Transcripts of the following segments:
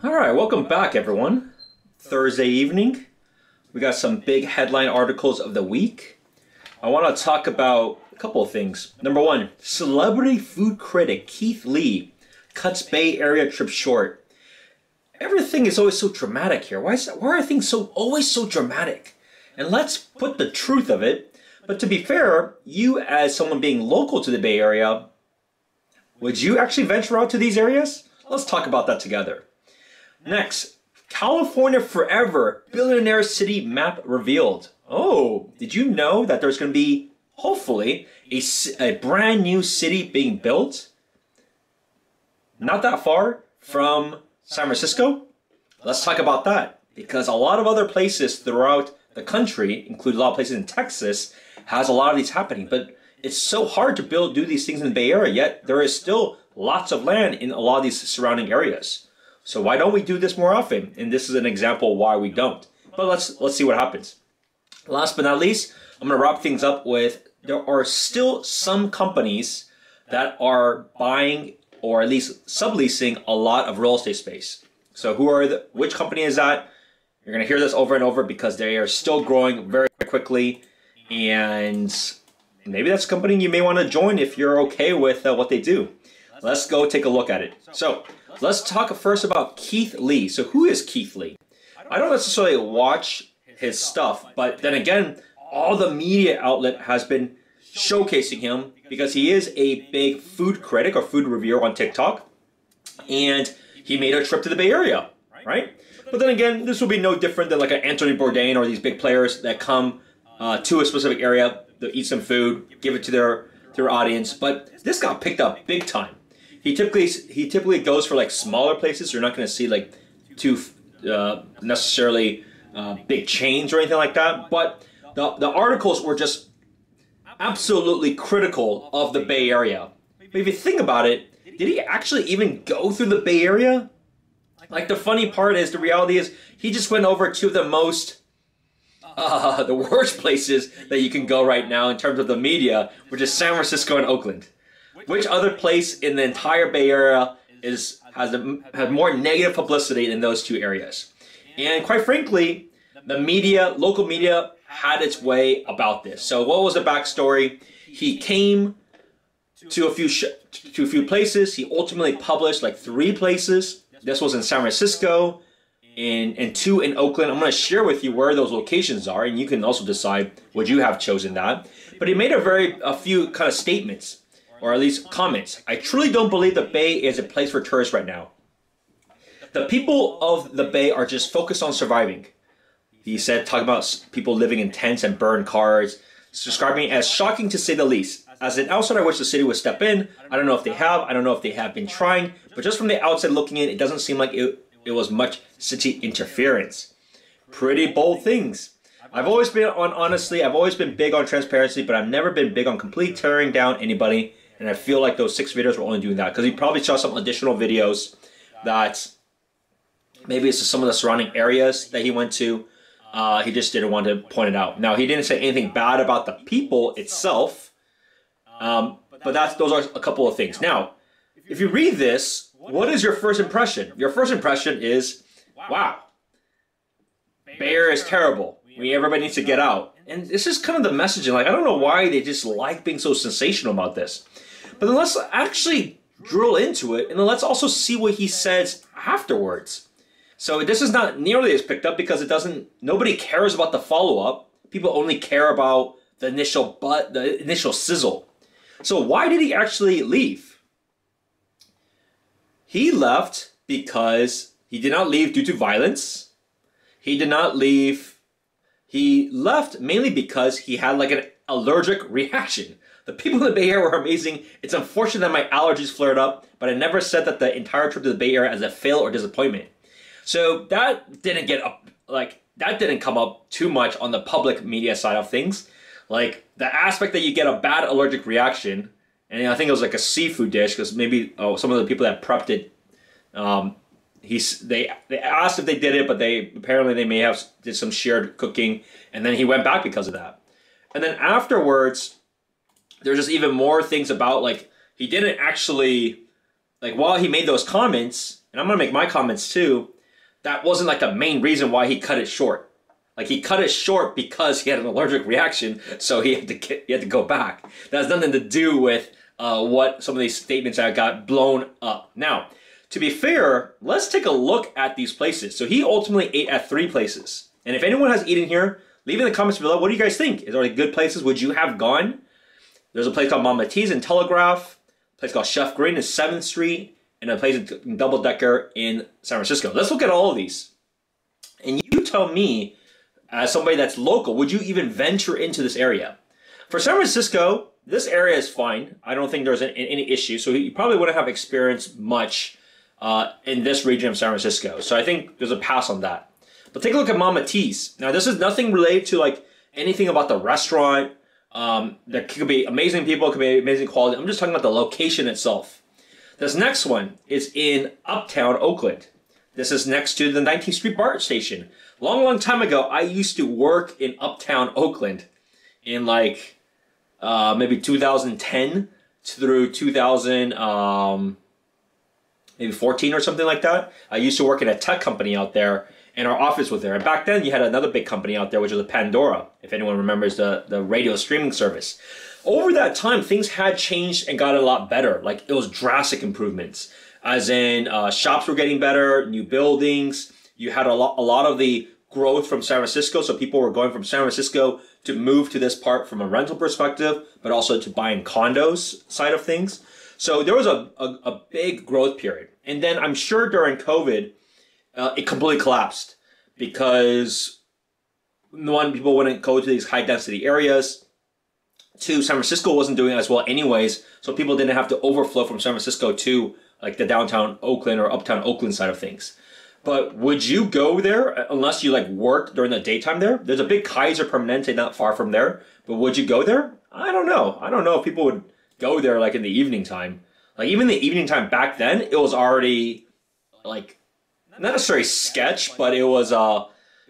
All right, welcome back, everyone. Thursday evening. We got some big headline articles of the week. I want to talk about a couple of things. Number one, celebrity food critic Keith Lee cuts Bay Area trip short. Everything is always so dramatic here. Why, is that, why are things so always so dramatic? And let's put the truth of it. But to be fair, you as someone being local to the Bay Area, would you actually venture out to these areas? Let's talk about that together. Next, California Forever Billionaire City Map revealed. Oh, did you know that there's going to be, hopefully, a, a brand new city being built? Not that far from San Francisco? Let's talk about that. Because a lot of other places throughout the country, including a lot of places in Texas, has a lot of these happening. But it's so hard to build, do these things in the Bay Area, yet there is still lots of land in a lot of these surrounding areas. So why don't we do this more often? And this is an example why we don't. But let's let's see what happens. Last but not least, I'm gonna wrap things up with there are still some companies that are buying or at least subleasing a lot of real estate space. So who are the which company is that? You're gonna hear this over and over because they are still growing very quickly and maybe that's a company you may want to join if you're okay with uh, what they do. Let's go take a look at it. So let's talk first about Keith Lee. So who is Keith Lee? I don't necessarily watch his stuff, but then again, all the media outlet has been showcasing him because he is a big food critic or food reviewer on TikTok, and he made a trip to the Bay Area, right? But then again, this will be no different than like an Anthony Bourdain or these big players that come uh, to a specific area, they'll eat some food, give it to their their audience. But this got picked up big time. He typically he typically goes for like smaller places. You're not going to see like too uh, necessarily uh, big chains or anything like that. But the the articles were just absolutely critical of the Bay Area. But if you think about it, did he actually even go through the Bay Area? Like the funny part is, the reality is, he just went over to the most uh, the worst places that you can go right now in terms of the media, which is San Francisco and Oakland. Which other place in the entire Bay Area is has a, has more negative publicity than those two areas? And quite frankly, the media, local media, had its way about this. So what was the backstory? He came to a few to a few places. He ultimately published like three places. This was in San Francisco, and, and two in Oakland. I'm going to share with you where those locations are, and you can also decide would you have chosen that. But he made a very a few kind of statements, or at least comments. I truly don't believe the Bay is a place for tourists right now. The people of the Bay are just focused on surviving. He said, talking about people living in tents and burned cars, describing as shocking to say the least. As an outsider, I wish the city would step in. I don't know if they have. I don't know if they have been trying. But just from the outside looking in, it doesn't seem like it it was much city interference. Pretty bold things. I've always been on, honestly, I've always been big on transparency, but I've never been big on complete tearing down anybody. And I feel like those six videos were only doing that because he probably saw some additional videos that maybe it's just some of the surrounding areas that he went to. Uh, he just didn't want to point it out. Now, he didn't say anything bad about the people itself, um, but that's those are a couple of things. Now, if you read this, what is your first impression? Your first impression is, wow, Bear is terrible. We everybody needs to get out. And this is kind of the messaging. Like I don't know why they just like being so sensational about this. But then let's actually drill into it, and then let's also see what he says afterwards. So this is not nearly as picked up because it doesn't. Nobody cares about the follow up. People only care about the initial but the initial sizzle. So why did he actually leave? He left because he did not leave due to violence. He did not leave. He left mainly because he had like an allergic reaction. The people in the Bay Area were amazing. It's unfortunate that my allergies flared up, but I never said that the entire trip to the Bay Area as a fail or disappointment. So that didn't get up, like, that didn't come up too much on the public media side of things. Like, the aspect that you get a bad allergic reaction and I think it was like a seafood dish because maybe oh, some of the people that prepped it, um, he's they they asked if they did it, but they apparently they may have did some shared cooking, and then he went back because of that. And then afterwards, there's just even more things about like he didn't actually like while he made those comments, and I'm gonna make my comments too, that wasn't like the main reason why he cut it short. Like he cut it short because he had an allergic reaction, so he had to get, he had to go back. That has nothing to do with uh, what some of these statements that got blown up. Now, to be fair, let's take a look at these places. So he ultimately ate at three places. And if anyone has eaten here, leave in the comments below. What do you guys think? Is there like good places? Would you have gone? There's a place called Mama T's in Telegraph, a place called Chef Green in 7th Street, and a place in Double Decker in San Francisco. Let's look at all of these. And you tell me, as somebody that's local, would you even venture into this area? For San Francisco, this area is fine. I don't think there's any, issue. So you probably wouldn't have experienced much uh, in this region of San Francisco. So I think there's a pass on that. But take a look at Mama T's. Now, this is nothing related to like anything about the restaurant. Um, there could be amazing people, could be amazing quality. I'm just talking about the location itself. This next one is in Uptown Oakland. This is next to the 19th Street BART station. Long, long time ago, I used to work in Uptown Oakland in like uh, maybe 2010 through 2000. Um, maybe 14 or something like that. I used to work in a tech company out there, and our office was there. And back then, you had another big company out there, which was Pandora, if anyone remembers the, the radio streaming service. Over that time, things had changed and got a lot better. Like, it was drastic improvements. As in, uh, shops were getting better, new buildings. You had a lot, a lot of the growth from San Francisco. So people were going from San Francisco to move to this part from a rental perspective, but also to buying condos side of things. So there was a, a, a big growth period. And then I'm sure during COVID, uh, it completely collapsed because one, people wouldn't go to these high density areas. Two, San Francisco wasn't doing as well anyways, so people didn't have to overflow from San Francisco to like the downtown Oakland or uptown Oakland side of things. But would you go there unless you like worked during the daytime there? There's a big Kaiser Permanente not far from there, but would you go there? I don't know. I don't know if people would go there like in the evening time. Like even the evening time back then, it was already like not necessarily sketch, but it was uh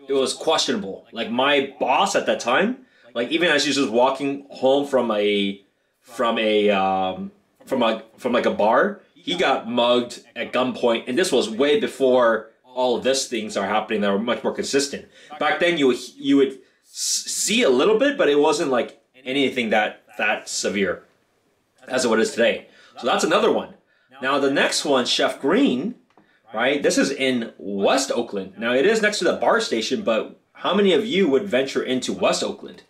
it was questionable. Like my boss at that time, like even as she was walking home from a from a um from a from like a bar, he got mugged at gunpoint, and this was way before all of this things are happening that were much more consistent. Back then, you would you would see a little bit, but it wasn't like anything that that severe as what it is today. So that's another one. Now the next one, Chef Green, right? This is in West Oakland. Now it is next to the BART station, but how many of you would venture into West Oakland?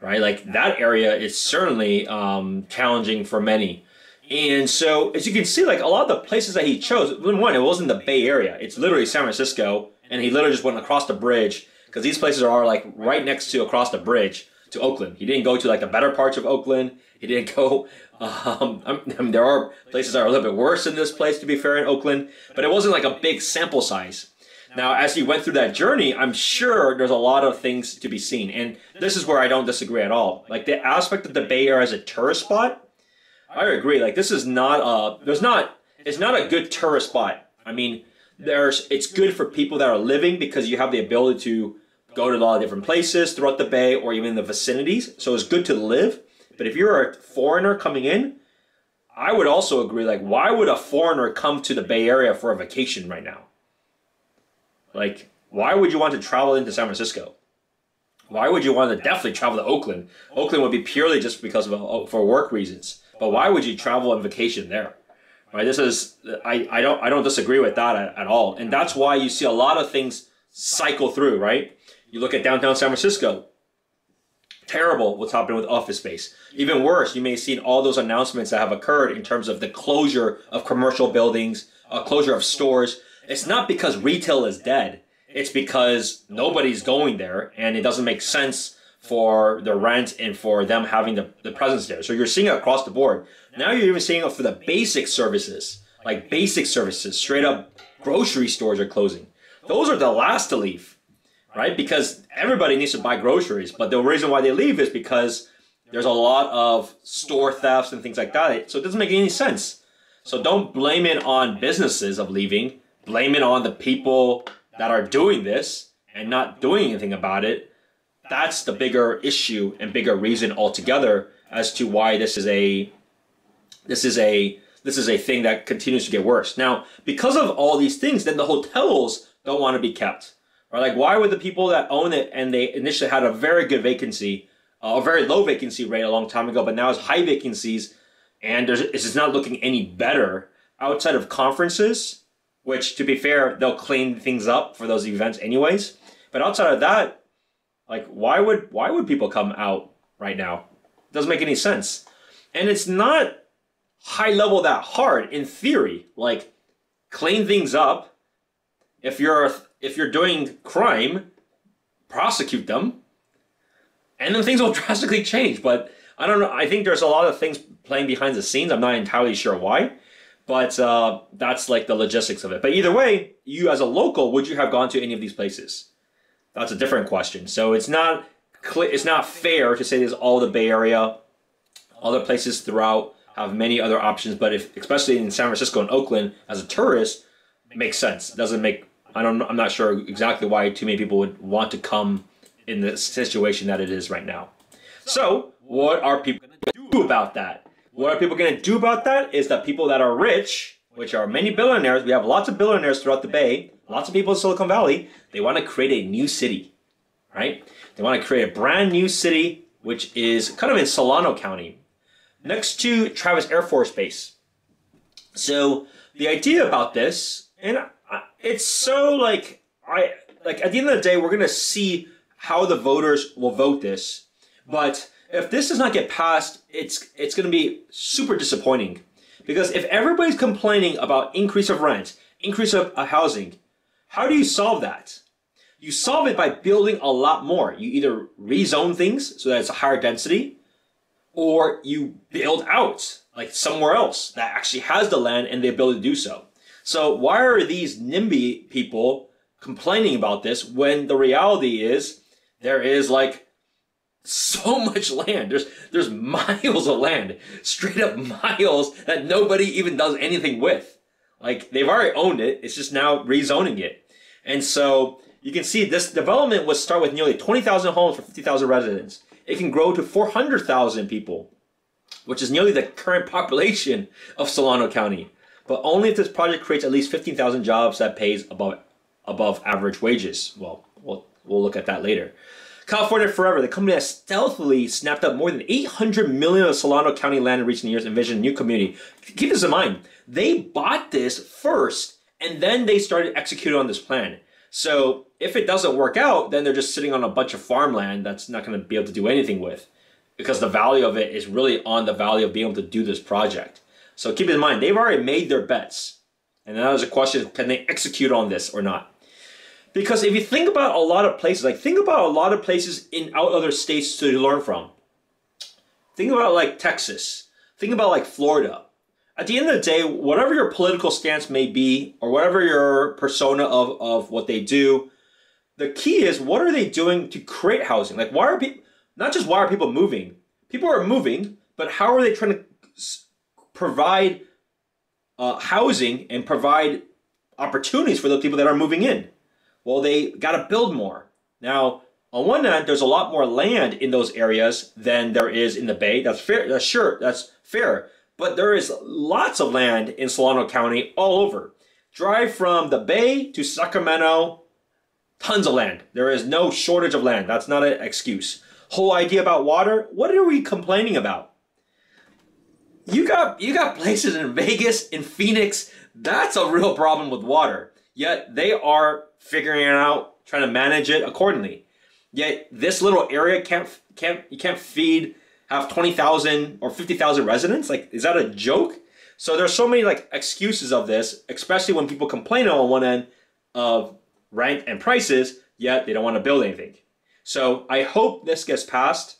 Right, like that area is certainly um, challenging for many. And so, as you can see, like a lot of the places that he chose, one, it wasn't the Bay Area. It's literally San Francisco, and he literally just went across the bridge because these places are like right next to across the bridge to Oakland. He didn't go to like the better parts of Oakland. He didn't go um, I mean, there are places that are a little bit worse than this place, to be fair, in Oakland, but it wasn't like a big sample size. Now, as you went through that journey, I'm sure there's a lot of things to be seen. And this is where I don't disagree at all. Like the aspect of the Bay Area as a tourist spot, I agree. Like this is not a, there's not, it's not a good tourist spot. I mean, there's, it's good for people that are living because you have the ability to go to a lot of different places throughout the Bay or even the vicinities. So it's good to live. But if you're a foreigner coming in, I would also agree. Like, why would a foreigner come to the Bay Area for a vacation right now? Like, why would you want to travel into San Francisco? Why would you want to definitely travel to Oakland? Oakland would be purely just because of uh, for work reasons. But why would you travel on vacation there? Right. This is I, I don't I don't disagree with that at, at all. And that's why you see a lot of things cycle through. Right. You look at downtown San Francisco terrible what's happening with office space. Even worse, you may have seen all those announcements that have occurred in terms of the closure of commercial buildings, a closure of stores. It's not because retail is dead. It's because nobody's going there and it doesn't make sense for the rent and for them having the, the presence there. So you're seeing it across the board. Now you're even seeing it for the basic services, like basic services, straight up grocery stores are closing. Those are the last to leave right? Because everybody needs to buy groceries, but the reason why they leave is because there's a lot of store thefts and things like that. So it doesn't make any sense. So don't blame it on businesses of leaving. Blame it on the people that are doing this and not doing anything about it. That's the bigger issue and bigger reason altogether as to why this is a this is a this is a thing that continues to get worse. Now, because of all these things, then the hotels don't want to be kept. Right? Like, why would the people that own it and they initially had a very good vacancy, uh, a very low vacancy rate a long time ago, but now it's high vacancies, and it's just not looking any better outside of conferences, which, to be fair, they'll clean things up for those events anyways. But outside of that, like, why would why would people come out right now? It doesn't make any sense, and it's not high level that hard in theory. Like, clean things up. If you're if you're doing crime, prosecute them, and then things will drastically change. But I don't know. I think there's a lot of things playing behind the scenes. I'm not entirely sure why, but uh, that's like the logistics of it. But either way, you as a local, would you have gone to any of these places? That's a different question. So it's not it's not fair to say there's all the Bay Area, other places throughout have many other options. But if especially in San Francisco and Oakland as a tourist, makes sense. It doesn't make I don't I'm not sure exactly why too many people would want to come in the situation that it is right now. So what are people going to do about that? What are people going to do about that is that people that are rich, which are many billionaires, we have lots of billionaires throughout the Bay, lots of people in Silicon Valley, they want to create a new city, right? They want to create a brand new city, which is kind of in Solano County, next to Travis Air Force Base. So the idea about this, and it's so like I like at the end of the day, we're gonna see how the voters will vote this, but if this does not get passed, it's it's gonna be super disappointing because if everybody's complaining about increase of rent, increase of uh, housing, how do you solve that? You solve it by building a lot more. You either rezone things so that it's a higher density, or you build out like somewhere else that actually has the land and the ability to do so. So why are these NIMBY people complaining about this when the reality is there is like so much land. There's there's miles of land, straight up miles that nobody even does anything with. Like they've already owned it. It's just now rezoning it. And so you can see this development would start with nearly 20,000 homes for 50,000 residents. It can grow to 400,000 people, which is nearly the current population of Solano County. But only if this project creates at least 15,000 jobs that pays above above average wages. Well, we'll we'll look at that later. California Forever, the company has stealthily snapped up more than 800 million of Solano County land in recent years envisioned a new community. Keep this in mind. They bought this first and then they started executing on this plan. So if it doesn't work out, then they're just sitting on a bunch of farmland that's not going to be able to do anything with because the value of it is really on the value of being able to do this project. So keep in mind, they've already made their bets. And now there's a question, can they execute on this or not? Because if you think about a lot of places, like think about a lot of places in out other states to learn from. Think about like Texas. Think about like Florida. At the end of the day, whatever your political stance may be, or whatever your persona of, of what they do, the key is what are they doing to create housing? Like why are people not just why are people moving? People are moving, but how are they trying to provide uh, housing and provide opportunities for those people that are moving in? Well, they got to build more. Now, on one hand, there's a lot more land in those areas than there is in the Bay. That's fair. That's sure. That's fair. But there is lots of land in Solano County all over. Drive from the Bay to Sacramento, tons of land. There is no shortage of land. That's not an excuse. Whole idea about water. What are we complaining about? You got you got places in Vegas, in Phoenix. That's a real problem with water. Yet they are figuring it out, trying to manage it accordingly. Yet this little area can't can't you can't feed have 20,000 or 50,000 residents? Like is that a joke? So there's so many like excuses of this, especially when people complain on one end of rent and prices, yet they don't want to build anything. So I hope this gets passed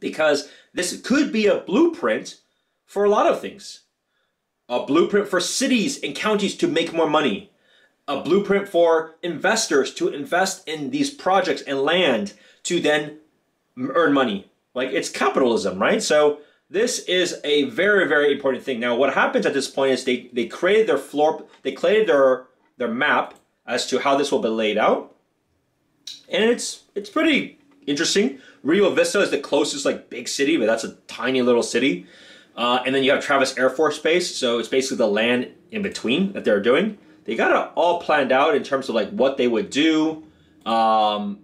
because this could be a blueprint for a lot of things. A blueprint for cities and counties to make more money a blueprint for investors to invest in these projects and land to then earn money. Like it's capitalism, right? So this is a very, very important thing. Now, what happens at this point is they, they created their floor, they created their their map as to how this will be laid out. And it's it's pretty interesting. Rio Vista is the closest like big city, but that's a tiny little city. Uh, and then you have Travis Air Force Base, so it's basically the land in between that they're doing. They got it all planned out in terms of like what they would do, um,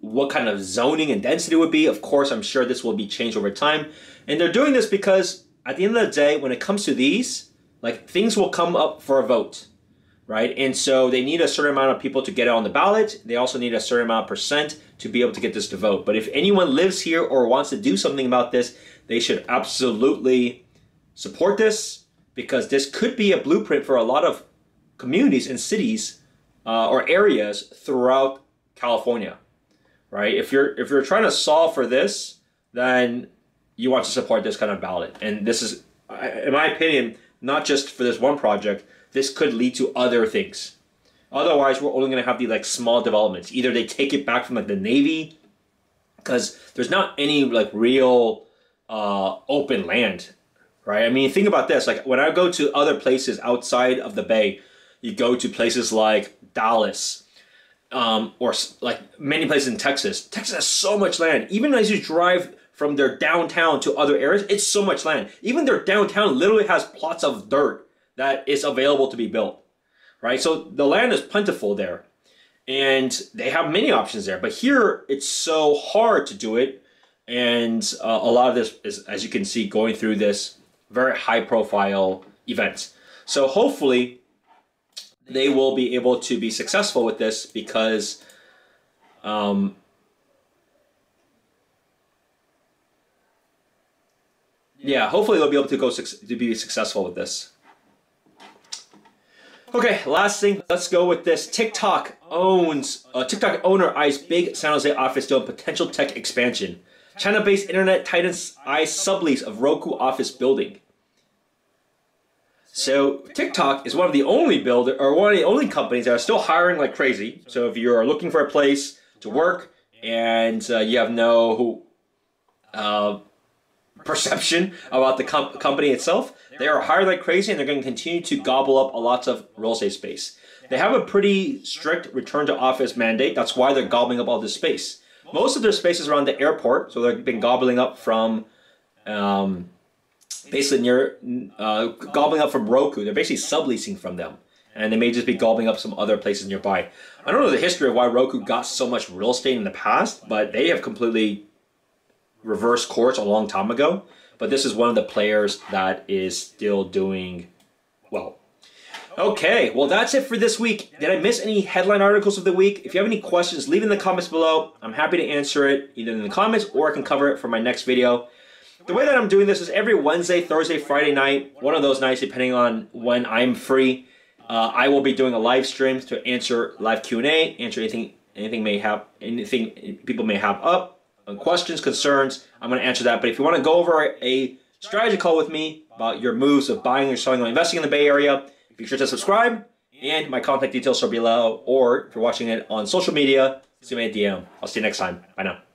what kind of zoning and density would be. Of course, I'm sure this will be changed over time. And they're doing this because at the end of the day, when it comes to these, like things will come up for a vote, right? And so they need a certain amount of people to get it on the ballot. They also need a certain amount of percent to be able to get this to vote. But if anyone lives here or wants to do something about this, they should absolutely support this because this could be a blueprint for a lot of communities and cities uh, or areas throughout California, right? If you're if you're trying to solve for this, then you want to support this kind of ballot. And this is, in my opinion, not just for this one project. This could lead to other things. Otherwise, we're only going to have the like small developments. Either they take it back from like the Navy, because there's not any like real uh, open land, right? I mean, think about this. Like when I go to other places outside of the Bay, you go to places like Dallas, um, or like many places in Texas. Texas has so much land. Even as you drive from their downtown to other areas, it's so much land. Even their downtown literally has plots of dirt that is available to be built, right? So the land is plentiful there, and they have many options there. But here, it's so hard to do it, and uh, a lot of this is, as you can see, going through this very high-profile event. So hopefully they will be able to be successful with this because um, yeah, hopefully they'll be able to go to be successful with this. Okay, last thing, let's go with this. TikTok owns, uh, TikTok owner eyes big San Jose office deal potential tech expansion. China-based internet titans eyes sublease of Roku office building. So TikTok is one of the only builder or one of the only companies that are still hiring like crazy. So if you're looking for a place to work and uh, you have no uh, perception about the com- company itself, they are hiring like crazy and they're going to continue to gobble up a lots of real estate space. They have a pretty strict return to office mandate. That's why they're gobbling up all this space. Most of their space is around the airport, so they've been gobbling up from um, basically near uh, gobbling up from Roku. They're basically subleasing from them, and they may just be gobbling up some other places nearby. I don't know the history of why Roku got so much real estate in the past, but they have completely reversed course a long time ago. But this is one of the players that is still doing well. Okay, well that's it for this week. Did I miss any headline articles of the week? If you have any questions, leave in the comments below. I'm happy to answer it either in the comments or I can cover it for my next video. The way that I'm doing this is every Wednesday, Thursday, Friday night, one of those nights, depending on when I'm free. Uh, I will be doing a live stream to answer live Q and A, answer anything anything may have anything people may have up, uh, questions, concerns. I'm going to answer that. But if you want to go over a strategy call with me about your moves of buying or selling or investing in the Bay Area, be sure to subscribe. And my contact details are below. Or if you're watching it on social media, send me a DM. I'll see you next time. Bye now.